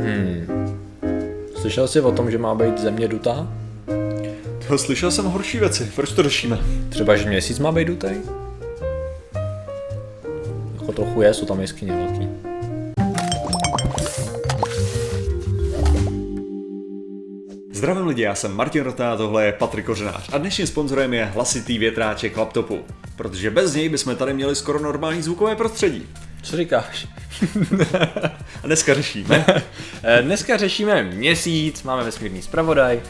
Hmm. Slyšel jsi o tom, že má být země dutá? To slyšel jsem horší věci, proč to řešíme? Třeba, že měsíc má být dutej? Jako trochu je, jsou tam jeskyně velký. Zdravím lidi, já jsem Martin Rota a tohle je Patrik Kořenář a dnešním sponzorem je hlasitý větráček laptopu, protože bez něj bychom tady měli skoro normální zvukové prostředí. Co říkáš? Dneska řešíme. Eh, Dneska řešíme měsíc, máme vesmírný zpravodaj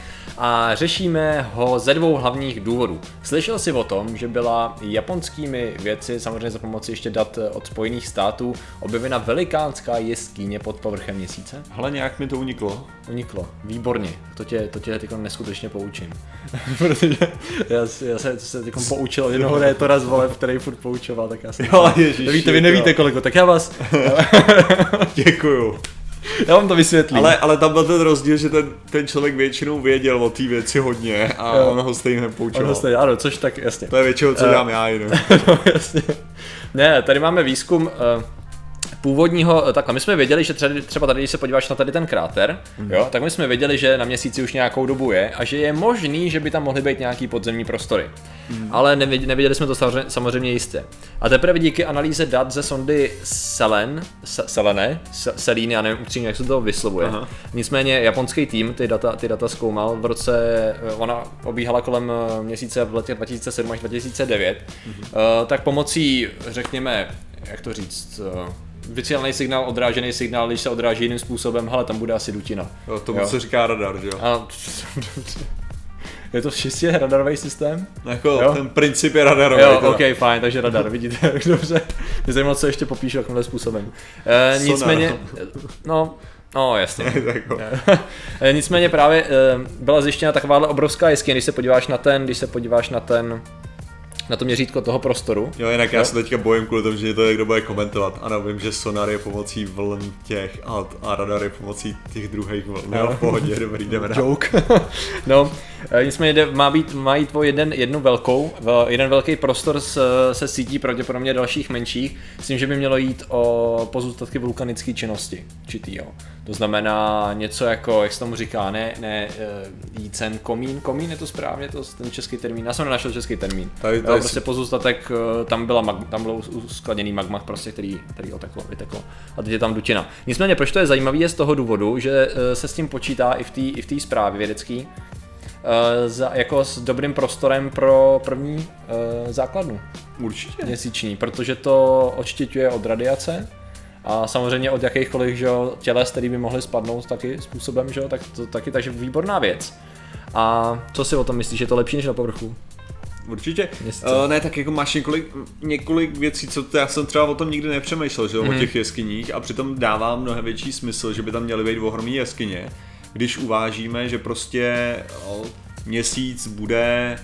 a řešíme ho ze dvou hlavních důvodů. Slyšel jsi o tom, že byla japonskými vědci, samozřejmě za pomoci ještě dat od Spojených států, objevena velikánská jeskyně pod povrchem měsíce? Hele, nějak mi to uniklo. Uniklo. Výborně. To tě, to tě teď neskutečně poučím. Protože já, já se, se teď poučil od jednoho rétora z voleb, který furt poučoval, tak já jsem... Jo, ježiši, Nevíte, vy jo. nevíte koliko, tak já vás... Děkuju. Já vám to vysvětlím. Ale, ale tam byl ten rozdíl, že ten, ten člověk většinou věděl o té věci hodně a Jo. on ho stejně nepoučoval. Ono stejně, ano, což tak jasně. To je většinou, co Eh. dělám já jenom. no, jasně. Ne, tady máme výzkum uh, původního, eh, takhle, my jsme věděli, že třeba, třeba tady, když se podíváš na tady ten kráter, mm. jo, tak my jsme věděli, že na měsíci už nějakou dobu je a že je možný, že by tam mohly být nějaký podzemní prostory. Mm. Ale nevěděli, nevěděli jsme to samozřejmě, jistě. A teprve díky analýze dat ze sondy Selen, Se- Selene, Se- Selíny, já nevím upřímně, jak se to vyslovuje. Aha. Nicméně japonský tým ty data, ty data zkoumal v roce, eh, ona obíhala kolem eh, měsíce v letech 2007 až 2009, mm-hmm. tak pomocí, řekněme, jak to říct, vysílaný signál, odrážený signál, když se odráží jiným způsobem, hele, tam bude asi dutina. Jo, tomu Jo. se říká radar, že jo? A, je to čistě radarový systém? Jako Jo. ten princip je radarový. Jo, teda. ok, fajn, takže radar, vidíte, dobře. Mě zajímalo, co ještě popíšu takovýmhle způsobem. E, nicméně, no, no jasně. Eh, Nicméně právě eh, byla zjištěna takováhle obrovská jeskyně, když se podíváš na ten, když se podíváš na ten, na to měřítko toho prostoru. Jo, jinak já Jo. se teďka bojím kvůli tomu, že to někdo bude komentovat. Ano, vím, že sonar je pomocí vln těch a, a radar je pomocí těch druhých vln. Jo, v pohodě, dobrý, jdeme. Joke. no, eh, nicméně jde, má, být, má jít o jeden, jednu velkou, jeden velký prostor s, se sítí pravděpodobně dalších menších, s tím, že by mělo jít o pozůstatky vulkanické činnosti, čitý, jo. To znamená něco jako, jak se tomu říká, ne, ne eh, jícen komín, komín je to správně, to ten český termín, já jsem nenašel český termín. Tady- Jo, tady prostě si- pozůstatek, eh, tam, byla mag, tam bylo uskladěný magma, prostě, který, který oteklo, vyteklo. A teď je tam dutina. Nicméně, proč to je zajímavé, je z toho důvodu, že eh, se s tím počítá i v té i v té zprávě vědecký, za, jako s dobrým prostorem pro první eh, základnu Určitě. měsíční, protože to odštěťuje od radiace a samozřejmě od jakýchkoliv že, těles, který by mohly spadnout taky způsobem, že, tak to taky, takže výborná věc. A co si o tom myslíš, je to lepší než na povrchu? Určitě. Uh, ne, tak jako máš několik, několik věcí, co to, já jsem třeba o tom nikdy nepřemýšlel, že Mhm. o těch jeskyních a přitom dává mnohem větší smysl, že by tam měly být ohromné jeskyně, když uvážíme, že prostě o, měsíc bude,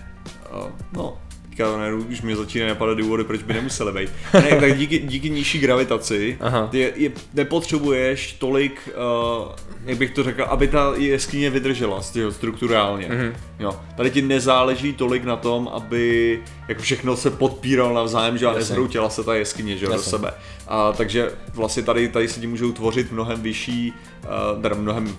o, no, teďka nedu, už mě začíná napadat důvody, proč by nemuseli být. Ne, tak díky, díky nižší gravitaci Aha. je, je, nepotřebuješ tolik, uh, jak bych to řekl, aby ta jeskyně vydržela z těho strukturálně. Mhm. Jo. Tady ti nezáleží tolik na tom, aby jako všechno se podpíralo navzájem, že a Jasně. nezhroutěla se ta jeskyně že, do sebe. A, takže vlastně tady, tady se ti můžou tvořit mnohem vyšší, uh, teda mnohem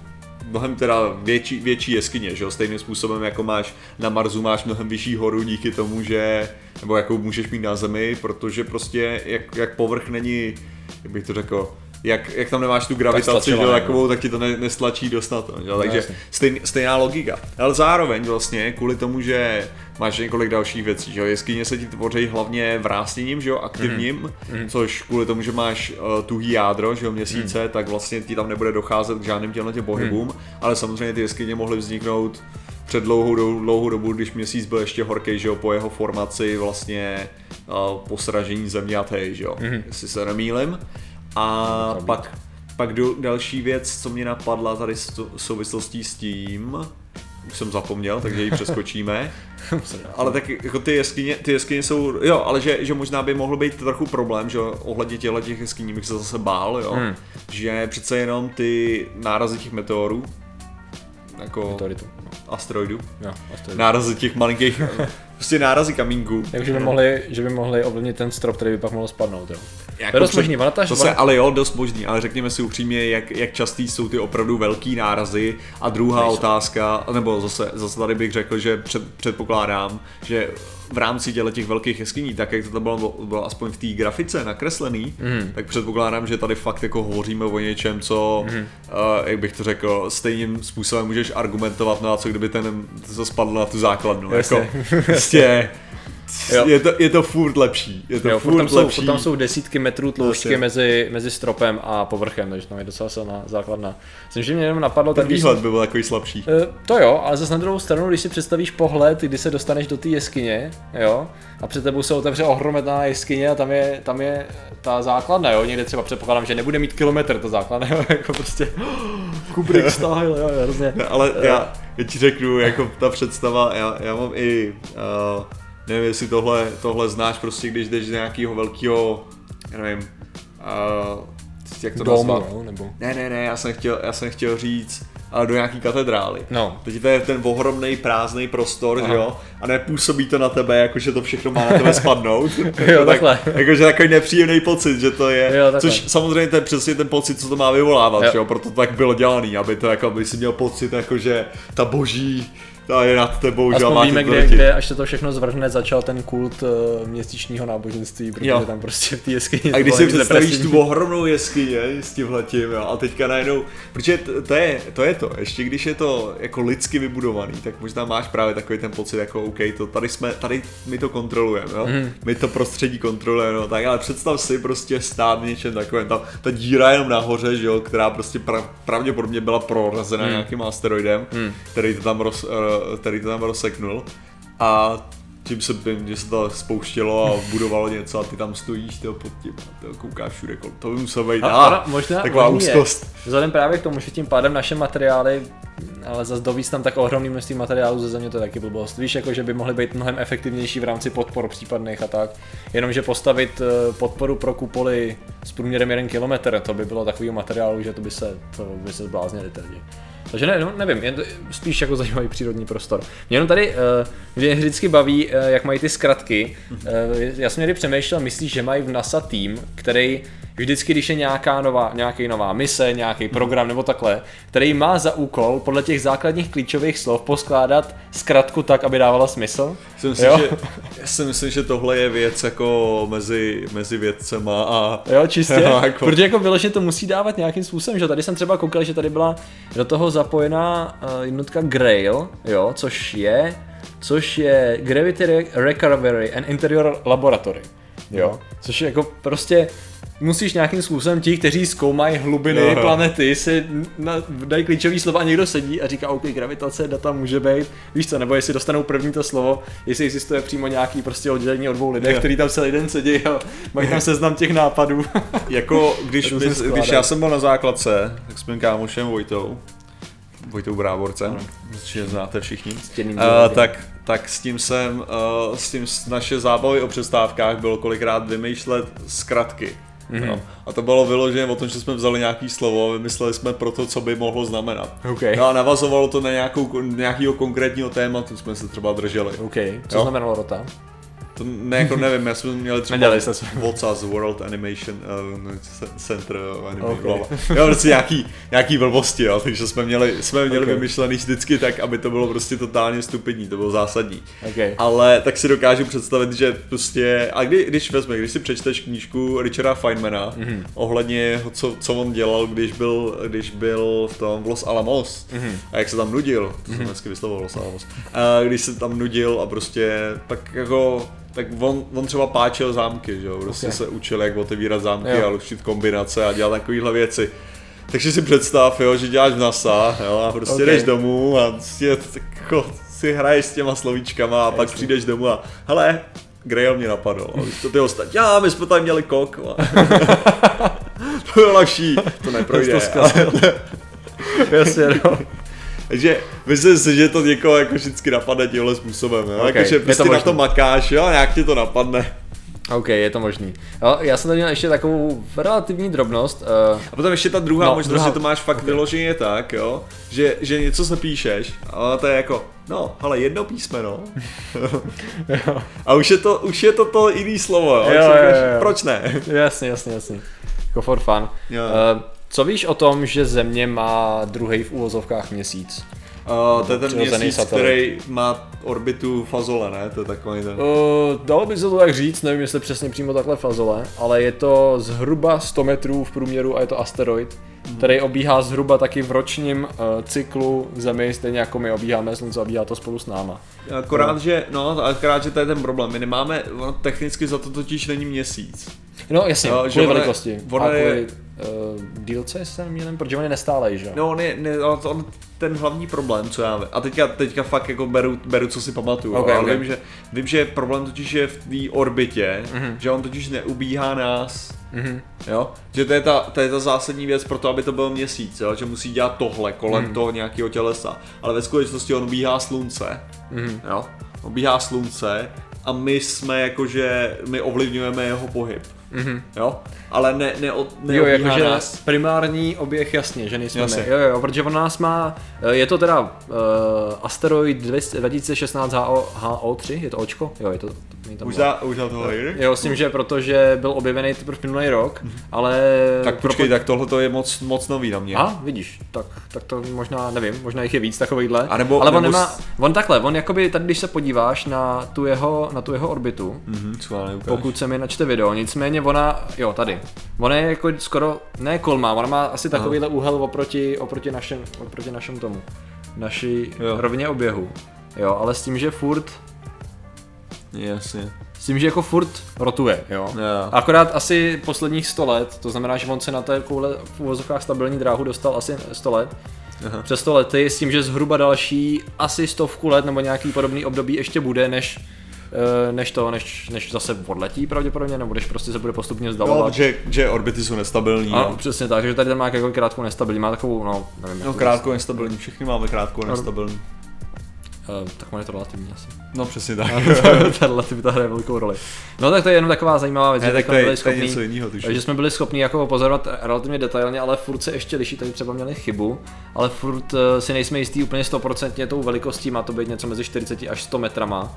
mnohem teda větší, větší jeskyně, že jo? stejným způsobem jako máš na Marsu máš mnohem vyšší horu díky tomu, že, nebo jakou můžeš mít na Zemi, protože prostě jak, jak povrch není, jak bych to řekl, jak, jak tam nemáš tu gravitaci, jo, stlačované, takovou, tak ti to ne, nestlačí dostat. Jo? Takže jasně. stejn, stejná logika. Ale zároveň vlastně kvůli tomu, že máš několik dalších věcí, že jo, jeskyně se ti tvoří hlavně vrásněním, že jo, aktivním, mm-hmm. což kvůli tomu, že máš uh, tuhý jádro, že jo, měsíce, mm. tak vlastně ti tam nebude docházet k žádným těmhle těm pohybům, mm. ale samozřejmě ty jeskyně mohly vzniknout před dlouhou, dlouhou dobu, když měsíc byl ještě horký, že jo, po jeho formaci vlastně uh, po sražení země a tej, že jo, mm. jestli se nemýlim. A pak, pak do, další věc, co mě napadla tady s to- souvislostí s tím, už jsem zapomněl, takže ji přeskočíme. Ale tak jako ty jeskyně, ty jeskyně jsou, jo, ale že, že možná by mohl být trochu problém, že ohledně těchto těch jeskyní bych se zase bál, jo, Hmm. že přece jenom ty nárazy těch meteorů, jako Meteoritu. asteroidů, Jo, asteroid. nárazy těch malinkých, prostě nárazy kamínků. Takže by mohli, že by mohli ovlivnit ten strop, který by pak mohl spadnout, jo. Jako to je dost možný, ona ta, to se, ale jo, dost možný, ale řekněme si upřímně, jak, jak častý jsou ty opravdu velký nárazy. A druhá Nejsou. otázka, nebo zase, zase tady bych řekl, že před, předpokládám, že v rámci těle těch velkých jeskyní, tak jak to tam bylo, bylo aspoň v té grafice nakreslený, mm. tak předpokládám, že tady fakt jako hovoříme o něčem, co, mm. uh, jak bych to řekl, stejným způsobem můžeš argumentovat, no a co kdyby ten spadl na tu základnu. Jasně. Jako, prostě, Jo. je to, je to furt lepší. Je to Jo, furt, furt, tam jsou, lepší. furt tam jsou desítky metrů tloušťky mezi, mezi stropem a povrchem, takže tam je docela silná základna. Myslím, že mě jenom napadlo, Ten když výhled by byl takový slabší. Eh, To jo, ale zase na druhou stranu, když si představíš pohled, kdy se dostaneš do té jeskyně, jo, a před tebou se otevře ohromná jeskyně a tam je, tam je ta základna, jo, někde třeba předpokládám, že nebude mít kilometr ta základna, jo, jako prostě Kubrick style, jo, hrozně. Ale já, já ti řeknu, jako ta představa, já, já mám i, uh, nevím jestli tohle, tohle znáš, prostě když jdeš do nějakého velkého, já nevím, uh, jak to Domu, nazvat? no, nebo... Ne, ne, ne, já jsem chtěl, já jsem chtěl říct, ale do nějaký katedrály. No. Teď to je ten ohromný prázdný prostor, Aha. že jo? A nepůsobí to na tebe, jako že to všechno má na tebe spadnout. Jo, tak, takhle. Jakože takový nepříjemný pocit, že to je. Jo, takhle. což samozřejmě to je přesně ten pocit, co to má vyvolávat, Jo. že jo? Proto to tak bylo dělaný, aby to jako, aby si měl pocit, jako že ta boží, ta je nad tebou, že Aspoň víme, kde, kde, až se to všechno zvrhne, začal ten kult uh, měsíčního náboženství, protože Jo. tam prostě v té jeskyni A když si představíš tu ohromnou jeskyně s tímhletím, jo, a teďka najednou, protože to je, to je to, ještě když je to jako lidsky vybudovaný, tak možná máš právě takový ten pocit jako OK, to tady jsme, tady my to kontrolujeme, jo? Mhm. my to prostředí kontrolujeme, no, tak ale představ si prostě stát v něčem takovém, ta, ta díra jenom nahoře, že jo, která prostě pra, pravděpodobně byla prorazena Mhm. nějakým asteroidem, který to tam, roz, eh, který to tam rozseknul a tím se, že se to spouštělo a budovalo něco a ty tam stojíš tyjo, pod tím a tyjo, koukáš všude kolem. To by muselo být A ona, možná, taková možný úzkost. Je, vzhledem právě k tomu, že tím pádem naše materiály, ale zase dovíc tam tak ohromný množství materiálů ze země, to je taky blbost. Víš, jako že by mohly být mnohem efektivnější v rámci podpor případných a tak. Jenomže postavit eh, podporu pro kupoly s průměrem 1 km, to by bylo takového materiálu, že to by se, to by se zbláznili lidi. Takže ne, no, nevím, jen to, spíš jako zajímavý přírodní prostor. Mě jenom tady, uh, mě vždycky baví, uh, jak mají ty zkratky. Uh, já jsem někdy přemýšlel, myslíš, že mají v NASA tým, který vždycky, když je nějaká nová, nějaký nová mise, nějaký program nebo takhle, který má za úkol podle těch základních klíčových slov poskládat zkratku tak, aby dávala smysl. Si myslím, Jo? že, já si myslím, že tohle je věc jako mezi, mezi vědcema a Jo, čistě, Jo, jako- protože jako vyloženě to musí dávat nějakým způsobem, že tady jsem třeba koukal, že tady byla do toho zapojená uh, jednotka Grail, jo, což je, což je Gravity Re- Recovery and Interior Laboratory, jo, což je jako prostě musíš nějakým způsobem ti, kteří zkoumají hlubiny Jo, jo. planety, si na, dají klíčový slova a někdo sedí a říká, OK, gravitace, data může být, víš co, nebo jestli dostanou první to slovo, jestli existuje přímo nějaký prostě oddělení o dvou lidech, Jo. který tam celý den sedí a mají tam seznam těch nápadů. jako když, my, když já jsem byl na základce, tak s mým kámošem Vojtou, Vojtou Bráborcem, určitě znáte všichni, uh, tak, tak s tím jsem, uh, s tím naše zábavy o přestávkách bylo kolikrát vymýšlet zkratky. Mhm. Mm-hmm. No. A to bylo vyloženě o tom, že jsme vzali nějaký slovo a vymysleli jsme pro to, co by mohlo znamenat. OK. No a navazovalo to na nějakou, nějakého konkrétního tématu, jsme se třeba drželi. OK, co Jo. znamenalo rota? To ne, jako nevím, já jsme měli třeba Nedělali jste se. WOCAS, World Animation uh, Center uh, Anime, Ok. okay. Jo, prostě nějaký, nějaký blbosti, jo, takže jsme měli, jsme měli Ok. okay. vymyšlený vždycky tak, aby to bylo prostě totálně stupidní, to bylo zásadní. OK. Ale tak si dokážu představit, že prostě, a kdy, když vezme, když si přečteš knížku Richarda Feynmana Mhm. mm-hmm. ohledně co, co on dělal, když byl, když byl v tom v Los Alamos Mhm. mm-hmm. a jak se tam nudil, to jsem hezky vyslovoval Los Alamos, a když se tam nudil a prostě tak jako tak on, on třeba páčil zámky, že jo, prostě Ok. se učil, jak otevírat zámky Jo. a luštit kombinace a dělat takovéhle věci. Takže si představ, jo, že děláš v NASA, jo, a prostě Ok. jdeš domů a prostě jako si hraješ s těma slovíčkama a pak Jasně. přijdeš domů a hele, Grail mě napadl. A to ty ostatní, já, my jsme tady měli kok. to bylo lepší, to neprojde. To. Jasně, no. Takže myslím si, že to někoho jako vždycky napadne tímhle způsobem. Jo? Ok, Jakože je to prostě na to makáš, jo, a nějak ti to napadne. OK, je to možný. Jo, já jsem tady měl ještě takovou relativní drobnost. Uh, A potom ještě ta druhá No, no, možnost, druhá- že to máš fakt okay. vyloženě tak, jo, že, že něco zapíšeš, ale to je jako, no, ale jedno písmeno. a už je to, už je to to jiný slovo, jo, Jo, jo, jo. proč ne? jasně, jasně, jasně. Jako for fun. Jo. Uh, co víš o tom, že Země má druhý v úvozovkách měsíc? Uh, to je ten měsíc, satelit. který má orbitu fazole, ne? To je takový ten... Uh, dalo by se to tak říct, nevím jestli přesně přímo takhle fazole, ale je to zhruba 100 metrů v průměru a je to asteroid, který obíhá zhruba taky v ročním uh, cyklu Zemi, stejně jako my obíháme Slunce, obíhá to spolu s náma. Akorát, že, no, akorát, že to je ten problém. My nemáme, technicky za to totiž není měsíc. No jasně, že kvůli velikosti. ono a kvůli uh, dílce jsem měl, protože on je nestálej, že? jo? No, on je, ne, on, on, ten hlavní problém, co já vím, a teďka, teďka fakt jako beru, beru co si pamatuju, Ok, ale ok. Vím, že, vím, že problém totiž je v té orbitě, Mhm. že on totiž neubíhá nás, Mhm. jo, že to je, ta, to je ta zásadní věc pro to, aby to byl měsíc, jo? že musí dělat tohle kolem Mhm. toho nějakého tělesa, ale ve skutečnosti on ubíhá slunce, Mhm. jo, obíhá slunce a my jsme jakože, my ovlivňujeme jeho pohyb, Mhm. jo, ale ne, ne, ne Jo, neobíhá jakože nás. primární oběh, jasně, že nejsme Jasně. my. Jo, jo, protože on nás má, eh, je to teda uh, asteroid 200 2016 HO, HO3, je to očko? Jo, je to, Už, za, už za toho jde? Jo, s tím, že protože byl objevený teprve minulý rok, ale... Mhm. Tak počkej, propo- tak tohle to je moc, moc nový na mě. Aha, vidíš, tak, tak to možná, nevím, možná jich je víc takovýhle. A nebo- ale on nebo nemá, s- on takhle, on jakoby, tady když se podíváš na tu jeho, na tu jeho orbitu, Mhm, ukáž. pokud se mi načte video, nicméně ona, jo tady, ona je jako skoro, ne kolmá, ona má asi takovýhle úhel oproti, oproti, našem, oproti našemu tomu, naší Jo. rovině oběhu, jo, ale s tím, že furt, Jasně. s tím, že jako furt rotuje, jo. Jo. Akorát asi posledních 100 let, to znamená, že on se na té koule v uvozovkách stabilní dráhu dostal asi 100 let, Aha. přes 100 lety, s tím, že zhruba další asi stovku let nebo nějaký podobný období ještě bude, než eh, než to, než, než zase odletí pravděpodobně, nebo než prostě se bude postupně No, vzdalovat. že, že orbity jsou nestabilní. Ano, no. přesně tak, že tady ten má jako krátkou nestabilní, má takovou, no, nevím. No jak to krátko nestabilní, všichni máme krátko nestabilní. Eh, tak on je to relativní asi. No přesně tak. Ta relativita hraje velkou roli. No tak to je jenom taková zajímavá věc, Ne, že tak bychom to je, byli schopní- něco tuším. že jsme byli schopni jako pozorovat relativně detailně, ale furt se ještě liší, tady třeba měli chybu, ale furt eh, si nejsme jistý úplně stoprocentně tou velikostí, má to být něco mezi 40 až 100 metrama.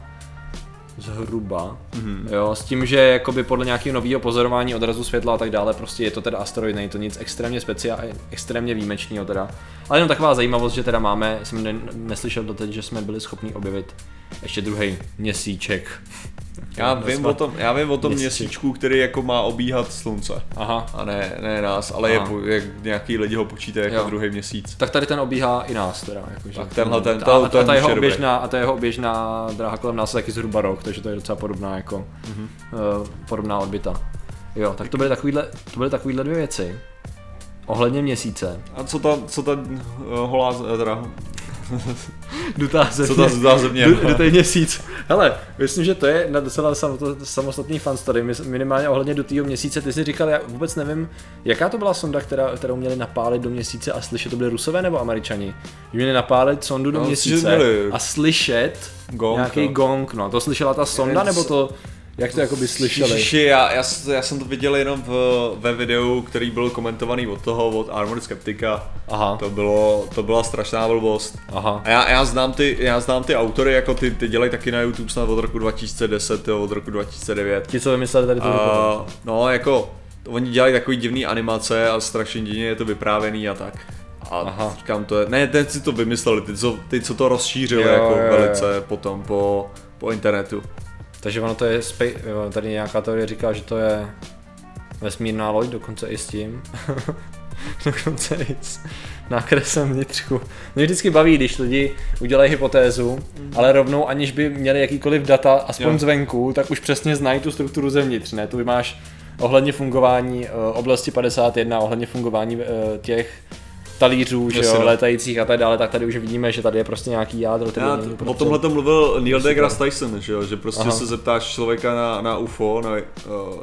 Zhruba. Mhm. Jo, s tím, že jakoby podle nějakého nového pozorování odrazu světla a tak dále, prostě je to teda asteroid, není to nic extrémně speciálně, extrémně výjimečného teda. Ale jenom taková zajímavost, že teda máme, jsem ne, neslyšel doteď, že jsme byli schopni objevit ještě druhý měsíček. Já vím, o tom, já vím o tom Měsíček. měsíčku, který jako má obíhat slunce. Aha. A ne, ne nás, ale je, Aha. jak nějaký lidi ho počítají jako Jo. druhý měsíc. Tak tady ten obíhá i nás teda. Jakože. Tak tenhle ten- a, to- a, ten a, ta jeho je oběžná, a ta jeho oběžná dráha kolem nás je taky zhruba rok, takže to je docela podobná jako Mhm. uh, podobná orbita. Jo, tak to byly takovýhle, to byly takovýhle dvě věci. Ohledně měsíce. A co ta, co ta uh, holá, z- teda, Dutá země. co ta zdá země? Du- Dutý měsíc. Hele, myslím, že to je na docela samo- samostatný fan story. Minimálně ohledně dutýho měsíce. Ty jsi říkal, já vůbec nevím, jaká to byla sonda, která, kterou měli napálit do měsíce a slyšet, to byli rusové nebo američani? Měli napálit sondu do No, měsíce a slyšet Gong, nějaký no. gong. No, to slyšela ta sonda, nebo to, jak to jakoby slyšeli? Ježiši, já, já, já, jsem to viděl jenom v, ve videu, který byl komentovaný od toho, od Armored Skeptika. Aha, To, bylo, to byla strašná blbost. aha. A já, já, znám ty, já znám ty autory, jako ty, ty dělají taky na YouTube snad od roku 2010, jo, od roku 2009. Ti, co vymysleli tady to A, no, jako, oni dělají takový divný animace a strašně divně je to vyprávěný a tak. A Aha. říkám to, je, ne, teď si to vymysleli, ty co, ty, co to rozšířili Jo, jako jo, jo. velice potom po, po internetu. Takže ono to je, spe- tady nějaká teorie říká, že to je vesmírná loď, dokonce i s tím. dokonce i s nákresem vnitřku. Mě vždycky baví, když lidi udělají hypotézu, ale rovnou aniž by měli jakýkoliv data, aspoň Jo. zvenku, tak už přesně znají tu strukturu zevnitř, ne? Tu máš ohledně fungování uh, oblasti 51, ohledně fungování uh, těch talířů, že jo, no. létajících a tak dále, tak tady už vidíme, že tady je prostě nějaký jádro, Já, není o prostě- tomhle to mluvil Neil deGrasse Tyson, že, jo? že prostě Aha. se zeptáš člověka na, na UFO, na uh,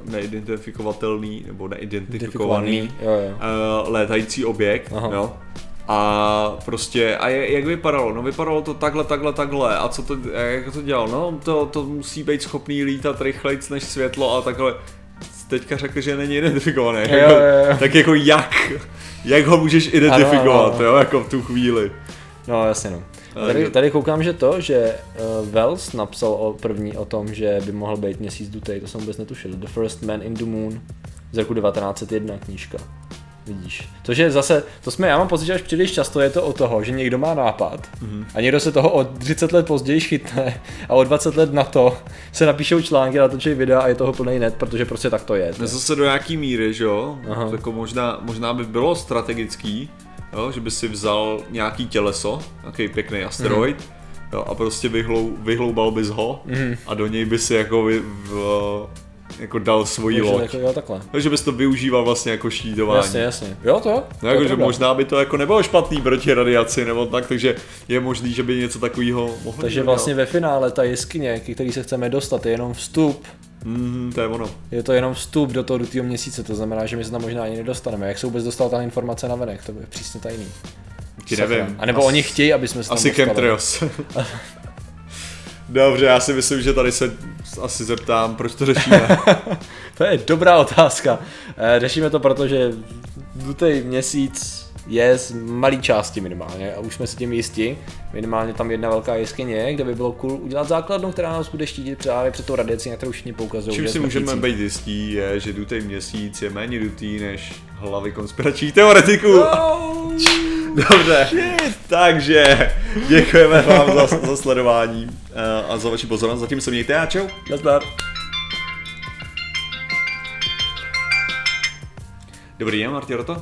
neidentifikovatelný nebo neidentifikovaný jo, jo. uh, létající objekt, Aha. jo? A prostě, a je, jak vypadalo? No vypadalo to takhle, takhle, takhle. A co to, jak to dělal? No to, to musí být schopný lítat rychlejc než světlo a takhle. Teďka řekl, že není identifikovaný. Jo, jo, jo. Tak jako jak? Jak ho můžeš identifikovat, ano, ano. jo, jako v tu chvíli? No jasně no. Tady, tady koukám, že to, že uh, Wells napsal o první o tom, že by mohl být měsíc dutej, to jsem vůbec netušil. The First Man in the Moon z roku 1901 knížka. Vidíš. To, že zase, to jsme, já mám pocit, že až příliš často je to o toho, že někdo má nápad Mhm. a někdo se toho o 30 let později chytne a o 20 let na to se napíšou články, natočí videa a je toho plný net, protože prostě tak to je. No zase do nějaký míry, že jo? Jako možná, možná by bylo strategický, jo? že by si vzal nějaký těleso, nějaký pěkný asteroid, Mhm. jo? a prostě vyhlou, vyhloubal bys ho a do něj by si jako, vy, v, jako dal svoji Takže loď. jako, jo, takhle. Takže bys to využíval vlastně jako šídování. Jasně, jasně. Jo, to jo. No to jako, že pravda. možná by to jako nebylo špatný proti radiaci nebo tak, takže je možný, že by něco takového mohlo Takže někdo vlastně ve finále ta jeskyně, ke který se chceme dostat, je jenom vstup. dělat. Mhm, to je ono. Je to jenom vstup do toho dutého měsíce, to znamená, že my se tam možná ani nedostaneme. Jak se vůbec dostala ta informace na venek, to je přísně tajný. Ti nevím. A nebo As- oni chtějí, aby jsme se tam Asi dostali. chemtrails. Dobře, já si myslím, že tady se asi zeptám, proč to řešíme. To je dobrá otázka. Eh, Řešíme to, protože dutej měsíc je z malé části minimálně a už jsme si tím jistí. Minimálně tam jedna velká jeskyně, kde by bylo cool udělat základnu, která nás bude štítit právě před tou radiací, na kterou všichni poukazují. Čím si můžeme smrtící. být jistí, je, že dutej měsíc je méně dutý než hlavy konspiračních teoretiků. Dobře, takže děkujeme vám za, za sledování eh, a za vaši pozornost. Zatím se mějte a čau. Nazdar. Dobrý den, Marty Roto.